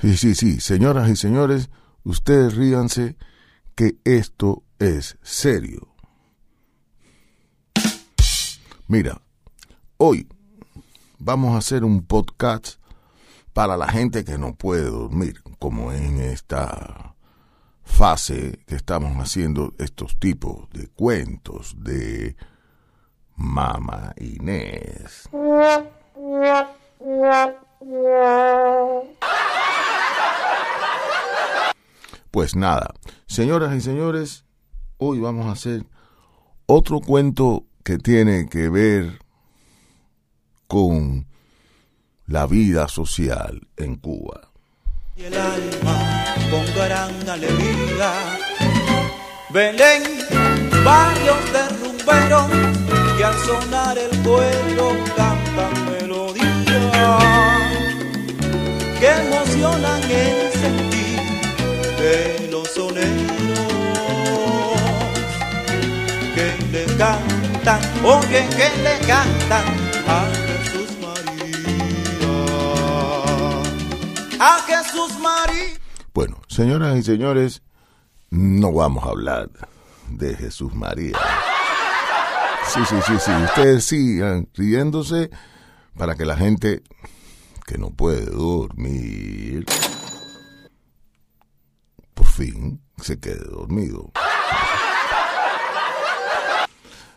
Sí, sí, sí, señoras y señores, ustedes ríanse que esto es serio. Mira, hoy vamos a hacer un podcast para la gente que no puede dormir, como en esta fase que estamos haciendo estos tipos de cuentos de Mama Inés. Pues nada, señoras y señores, hoy vamos a hacer otro cuento que tiene que ver con la vida social en Cuba. Y el alma con gran alegría. Belén, barrios de rumberos que al sonar el pueblo cantan melodías que emocionan el de los soneros que le cantan, oye que le cantan a Jesús María, a Jesús María. Bueno, señoras y señores, no vamos a hablar de Jesús María. Sí, sí, sí, sí, ustedes sigan riéndose para que la gente que no puede dormir se quede dormido.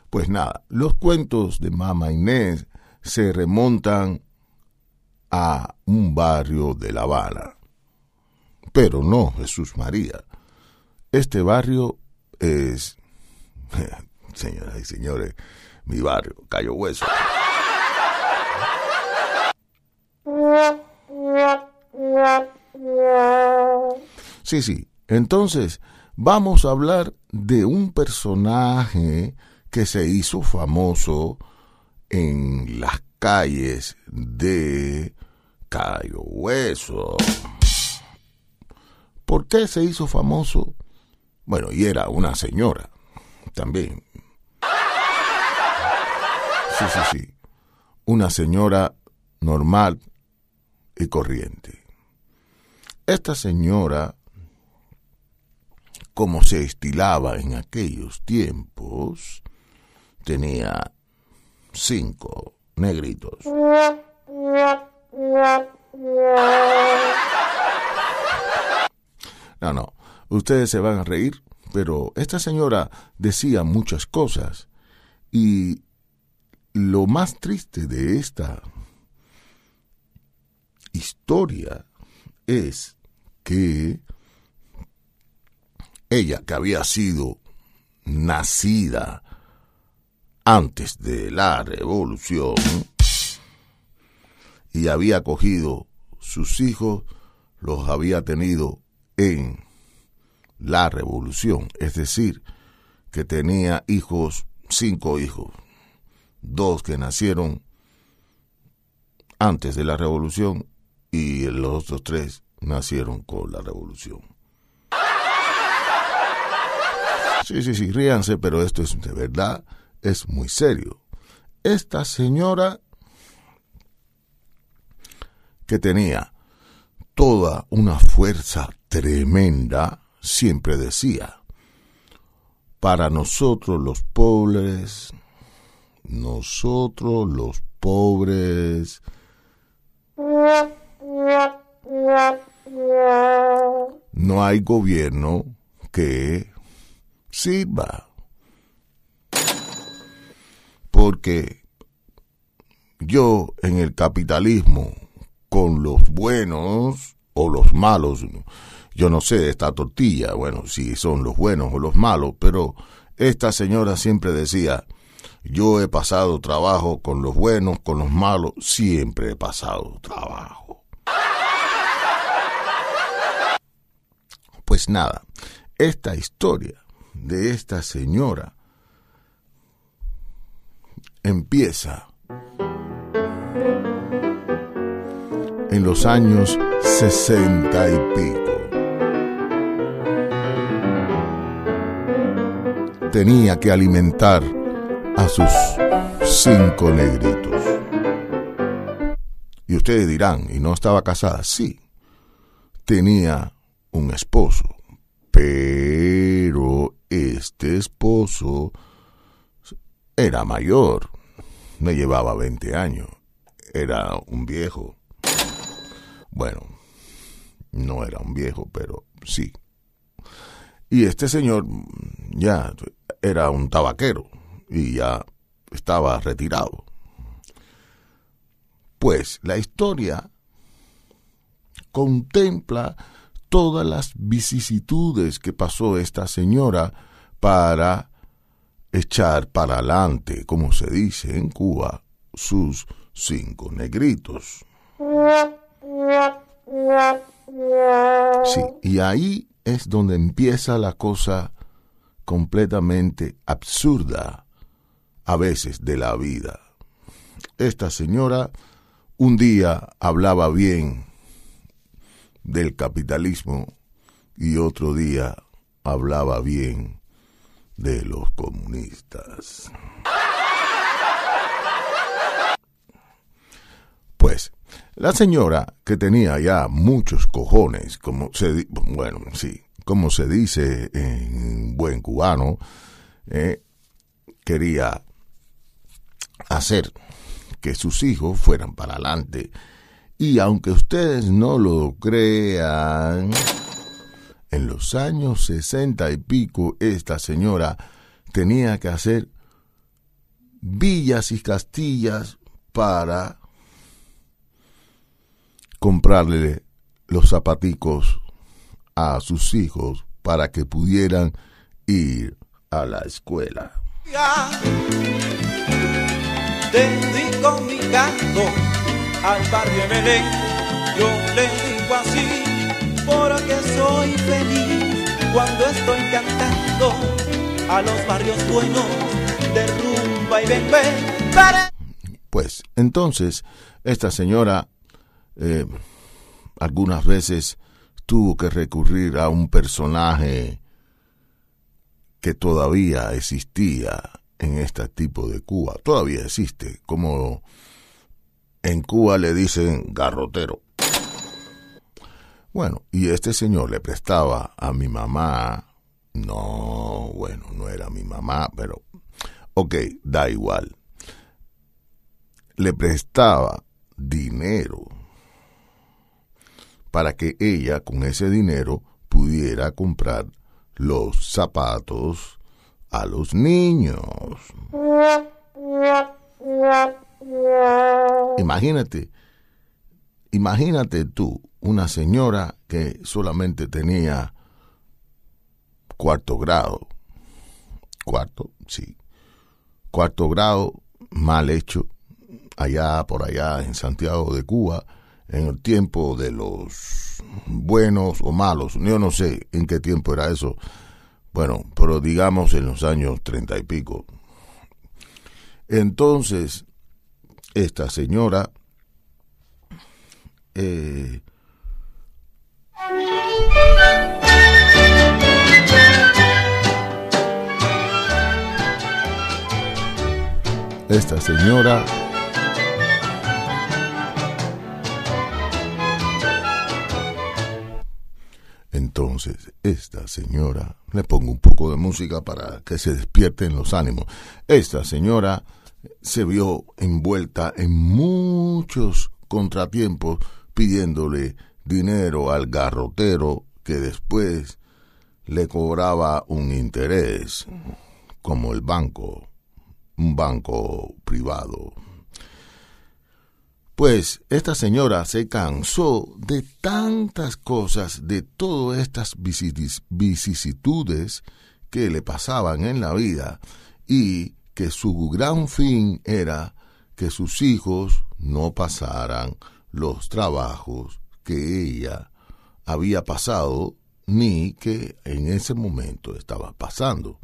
Pues nada, los cuentos de Mama Inés se remontan a un barrio de La Habana. Pero no Jesús María. Este barrio es, señoras y señores, mi barrio, Cayo Hueso. Sí, sí. Entonces, vamos a hablar de un personaje que se hizo famoso en las calles de Cayo Hueso. ¿Por qué se hizo famoso? Bueno, y era una señora también. Sí, sí, sí. Una señora normal y corriente. Esta señora, como se estilaba en aquellos tiempos, tenía cinco negritos. No, no, ustedes se van a reír, pero esta señora decía muchas cosas y lo más triste de esta historia es que ella, que había sido nacida antes de la revolución y había cogido sus hijos, los había tenido en la revolución, es decir, que tenía hijos, cinco hijos, dos que nacieron antes de la revolución y los otros tres nacieron con la revolución. Sí, sí, sí, ríanse, pero esto es de verdad, es muy serio. Esta señora que tenía toda una fuerza tremenda, siempre decía, para nosotros los pobres, nosotros los pobres, no hay gobierno que sirva. Porque yo en el capitalismo, con los buenos o los malos, yo no sé, esta tortilla, bueno, si son los buenos o los malos, pero esta señora siempre decía, yo he pasado trabajo con los buenos, con los malos, siempre he pasado trabajo. Pues nada, esta historia de esta señora empieza en los años sesenta y pico. Tenía que alimentar a sus cinco negritos. Y ustedes dirán, ¿y no estaba casada? Sí, tenía un esposo, pero este esposo era mayor, me llevaba 20 años, era un viejo. Bueno, no era un viejo, pero sí. Y este señor ya era un tabaquero y ya estaba retirado. Pues la historia contempla todas las vicisitudes que pasó esta señora para echar para adelante, como se dice en Cuba, sus cinco negritos. Sí, y ahí es donde empieza la cosa completamente absurda, a veces, de la vida. Esta señora un día hablaba bien del capitalismo y otro día hablaba bien de los comunistas. Pues, la señora que tenía ya muchos cojones, como se bueno, sí, como se dice en buen cubano, eh, quería hacer que sus hijos fueran para adelante. Y aunque ustedes no lo crean, en los años sesenta y pico esta señora tenía que hacer villas y castillas para comprarle los zapaticos a sus hijos para que pudieran ir a la escuela. mi al barrio Belén. Yo le digo así porque soy feliz cuando estoy cantando a los barrios buenos de rumba y ven. Pues entonces esta señora eh, algunas veces tuvo que recurrir a un personaje que todavía existía en este tipo de Cuba. Todavía existe, como en Cuba le dicen garrotero. Bueno, y este señor le prestaba a mi mamá, no, bueno, no era mi mamá, pero, ok, da igual. Le prestaba dinero para que ella con ese dinero pudiera comprar los zapatos a los niños. Imagínate, imagínate tú, una señora que solamente tenía cuarto grado, cuarto, sí, cuarto grado mal hecho, allá por allá en Santiago de Cuba, en el tiempo de los buenos o malos, yo no sé en qué tiempo era eso, bueno, pero digamos en los años treinta y pico. Entonces, esta señora eh, esta señora Entonces, esta señora, le pongo un poco de música para que se despierten los ánimos. Esta señora se vio envuelta en muchos contratiempos pidiéndole dinero al garrotero que después le cobraba un interés, como el banco, un banco privado. Pues esta señora se cansó de tantas cosas, de todas estas vicisitudes que le pasaban en la vida y que su gran fin era que sus hijos no pasaran los trabajos que ella había pasado ni que en ese momento estaba pasando.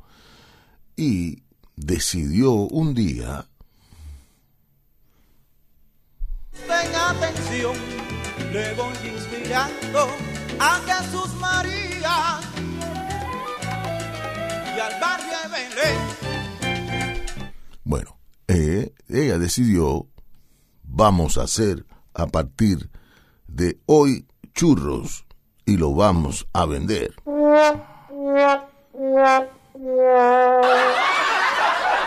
Y decidió un día Ten atención, le voy inspirando a Jesús María y al barrio de Belén. Ella decidió, vamos a hacer a partir de hoy churros y lo vamos a vender.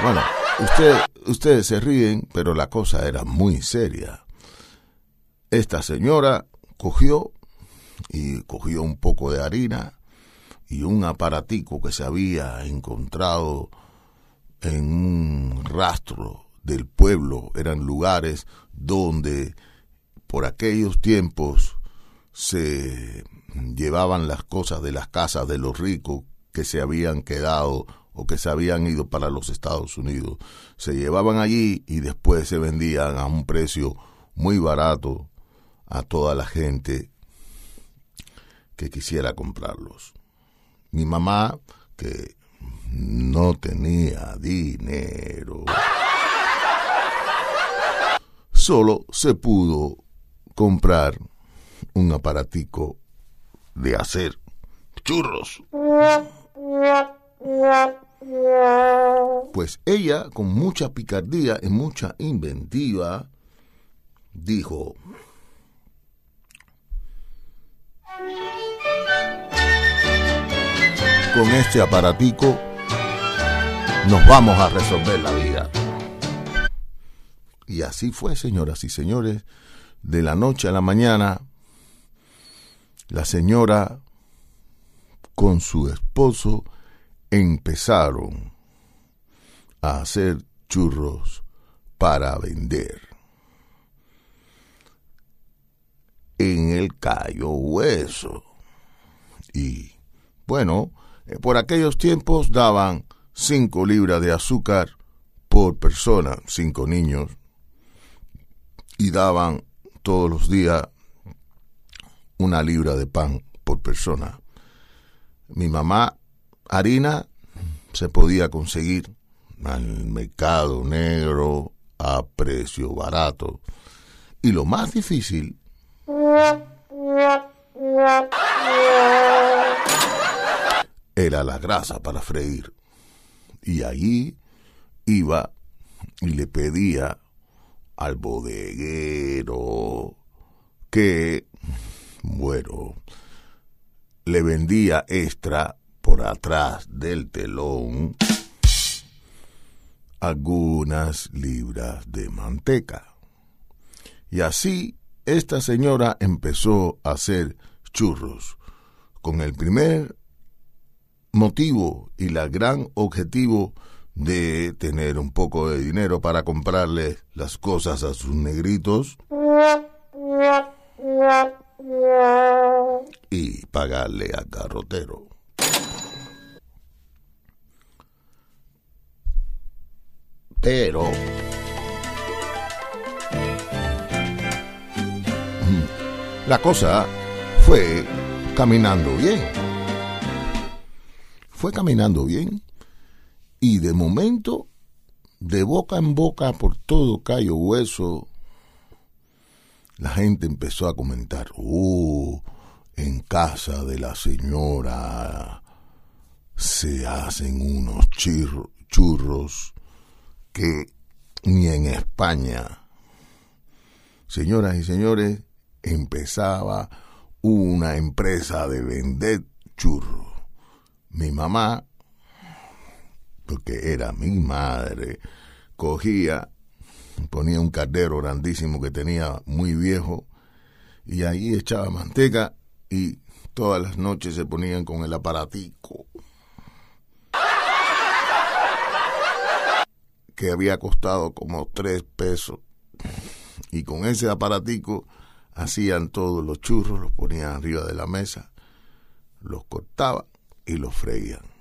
Bueno, usted, ustedes se ríen, pero la cosa era muy seria. Esta señora cogió y cogió un poco de harina y un aparatico que se había encontrado en un rastro del pueblo. Eran lugares donde por aquellos tiempos se llevaban las cosas de las casas de los ricos que se habían quedado o que se habían ido para los Estados Unidos. Se llevaban allí y después se vendían a un precio muy barato a toda la gente que quisiera comprarlos. Mi mamá, que no tenía dinero, solo se pudo comprar un aparatico de hacer churros. Pues ella, con mucha picardía y mucha inventiva, dijo, con este aparatico nos vamos a resolver la vida. Y así fue, señoras y señores, de la noche a la mañana, la señora con su esposo empezaron a hacer churros para vender. En el Cayo Hueso. Y bueno, eh, por aquellos tiempos daban cinco libras de azúcar por persona, cinco niños, y daban todos los días una libra de pan por persona. Mi mamá, harina se podía conseguir al mercado negro a precio barato. Y lo más difícil era la grasa para freír. Y allí iba y le pedía al bodeguero que, bueno, le vendía extra por atrás del telón algunas libras de manteca. Y así esta señora empezó a hacer churros con el primer motivo y la gran objetivo de tener un poco de dinero para comprarle las cosas a sus negritos y pagarle a garrotero. Pero mm, la cosa fue caminando bien. Fue caminando bien y de momento, de boca en boca por todo Cayo Hueso, la gente empezó a comentar, ¡uh! En casa de la señora se hacen unos churros que ni en España. Señoras y señores, empezaba una empresa de vender churros. Mi mamá porque era mi madre, cogía, ponía un caldero grandísimo que tenía muy viejo y ahí echaba manteca y todas las noches se ponían con el aparatico que había costado como tres pesos. Y con ese aparatico hacían todos los churros, los ponían arriba de la mesa, los cortaban y los freían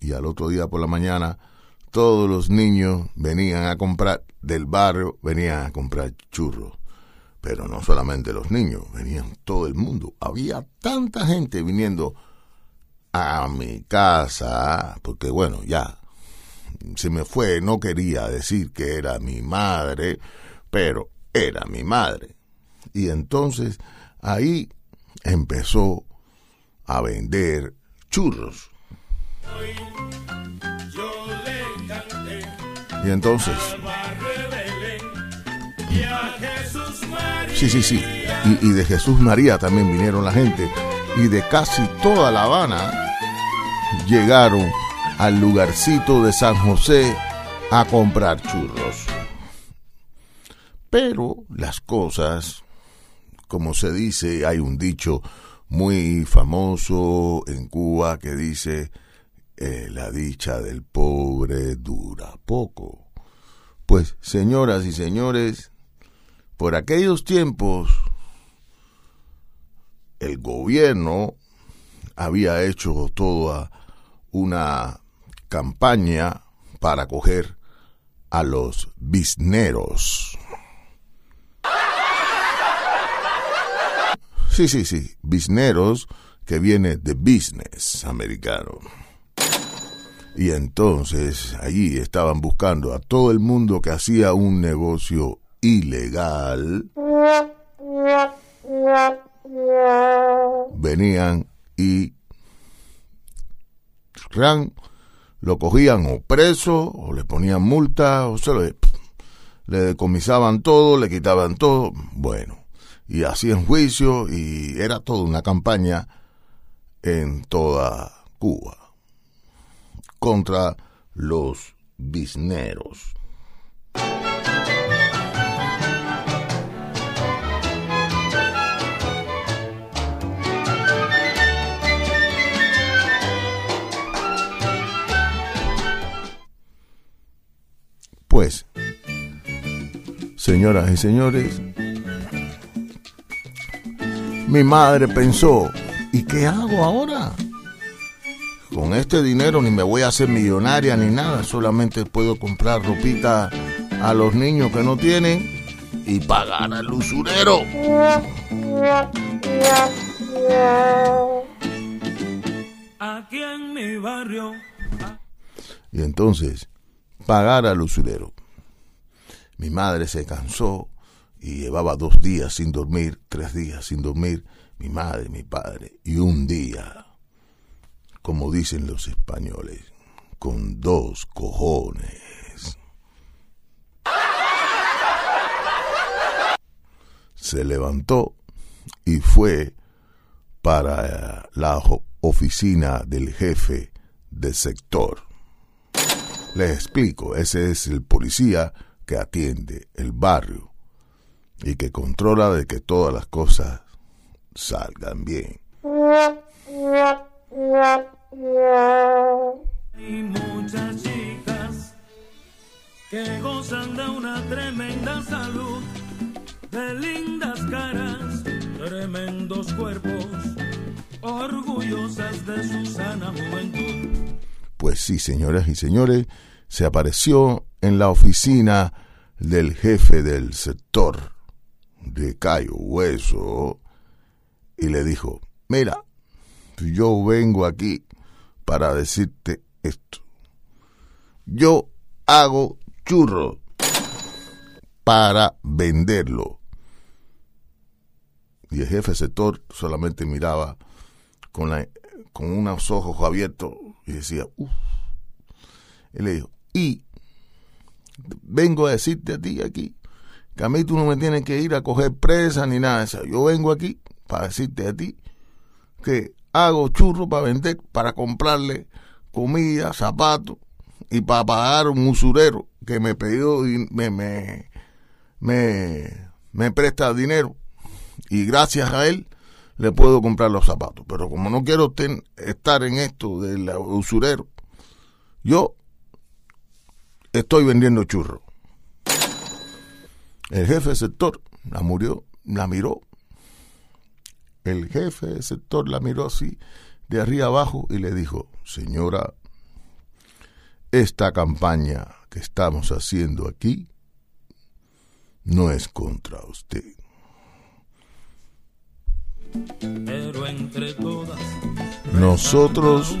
y al otro día por la mañana todos los niños venían a comprar del barrio, venían a comprar churros. Pero no solamente los niños, venían todo el mundo. Había tanta gente viniendo a mi casa, porque bueno, ya se me fue, no quería decir que era mi madre, pero era mi madre. Y entonces ahí empezó a vender churros. Y entonces... Sí, sí, sí. Y, de Jesús María también vinieron la gente. y de casi toda La Habana llegaron al lugarcito de San José a comprar churros. Pero las cosas, como se dice, hay un dicho muy famoso en Cuba que dice, eh, la dicha del pobre dura poco. Pues, señoras y señores, por aquellos tiempos, el gobierno había hecho toda una campaña para coger a los bisneros. Sí, sí, sí, bisneros que viene de business americano. Y entonces allí estaban buscando a todo el mundo que hacía un negocio ilegal. Venían y ran, lo cogían o preso, o le ponían multa, o se le, le decomisaban todo, le quitaban todo. Bueno, y hacían juicio y era toda una campaña en toda Cuba contra los bisneros. Pues, señoras y señores, mi madre pensó, ¿y qué hago ahora? Con este dinero ni me voy a hacer millonaria ni nada, solamente puedo comprar ropita a los niños que no tienen y pagar al usurero. Aquí en mi barrio. Y entonces, pagar al usurero. Mi madre se cansó y llevaba dos días sin dormir, tres días sin dormir, mi madre, mi padre, y un día, como dicen los españoles, con dos cojones. Se levantó y fue para la oficina del jefe del sector. Les explico, ese es el policía que atiende el barrio y que controla de que todas las cosas salgan bien. Hay muchas chicas que gozan de una tremenda salud, de lindas caras, tremendos cuerpos, orgullosas de su sana juventud. Pues sí, señoras y señores, se apareció en la oficina del jefe del sector de Cayo Hueso y le dijo, mira, yo vengo aquí para decirte esto. Yo hago churros para venderlo. Y el jefe sector solamente miraba con, la, con unos ojos abiertos y decía, uff. Y le dijo, y vengo a decirte a ti aquí que a mí tú no me tienes que ir a coger presa ni nada. Yo vengo aquí para decirte a ti que hago churros para vender, para comprarle comida, zapatos y para pagar un usurero que me pidió me, me, me, me presta dinero. Y gracias a él le puedo comprar los zapatos. Pero como no quiero estar en esto del usurero, yo estoy vendiendo churros. El jefe de sector la murió, la miró. El jefe de sector la miró así, de arriba abajo, y le dijo, señora, esta campaña que estamos haciendo aquí no es contra usted. Pero entre todas, Nosotros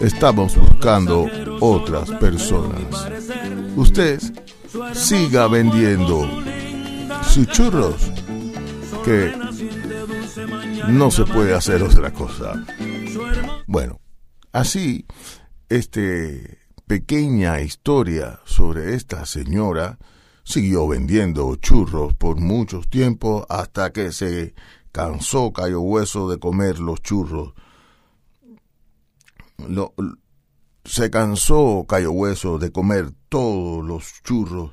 estamos buscando otras personas. Usted siga vendiendo sus churros, que no se puede hacer otra cosa. Bueno, así, este pequeña historia sobre esta señora siguió vendiendo churros por muchos tiempos hasta que se cansó Cayo Hueso de comer los churros. Lo- se cansó Cayo Hueso de comer todos los churros.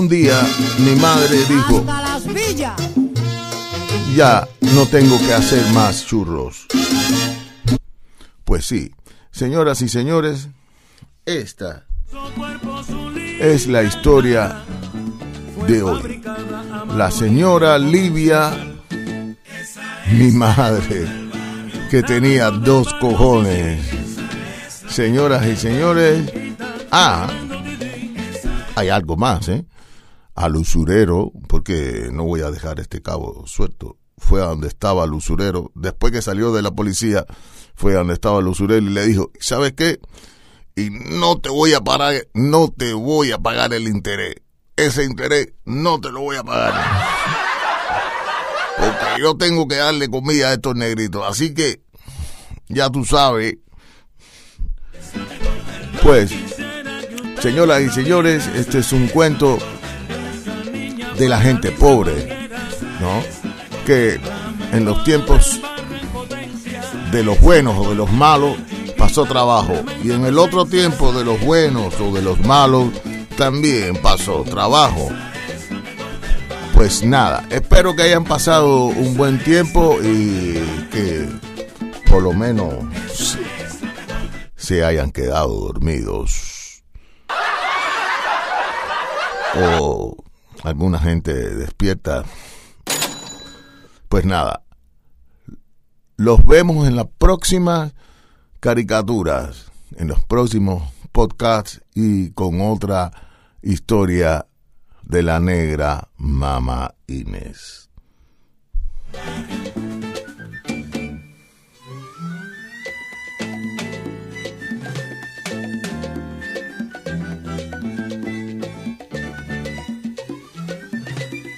Un día mi madre dijo, ya no tengo que hacer más churros. Pues sí, señoras y señores, esta es la historia de hoy. La señora Livia, mi madre, que tenía dos cojones. Señoras y señores, ah, hay algo más, ¿eh? Al usurero, porque no voy a dejar este cabo suelto, fue a donde estaba el usurero. Después que salió de la policía, fue a donde estaba el usurero y le dijo, ¿sabes qué? Y no te voy a pagar, no te voy a pagar el interés. Ese interés no te lo voy a pagar. Porque yo tengo que darle comida a estos negritos. Así que, ya tú sabes. Pues, señoras y señores, este es un cuento de la gente pobre, ¿no? Que en los tiempos de los buenos o de los malos pasó trabajo y en el otro tiempo de los buenos o de los malos también pasó trabajo. Pues nada, espero que hayan pasado un buen tiempo y que por lo menos se, hayan quedado dormidos. Alguna gente despierta. Pues nada, los vemos en las próximas caricaturas, en los próximos podcasts y con otra historia de la negra Mama Inés.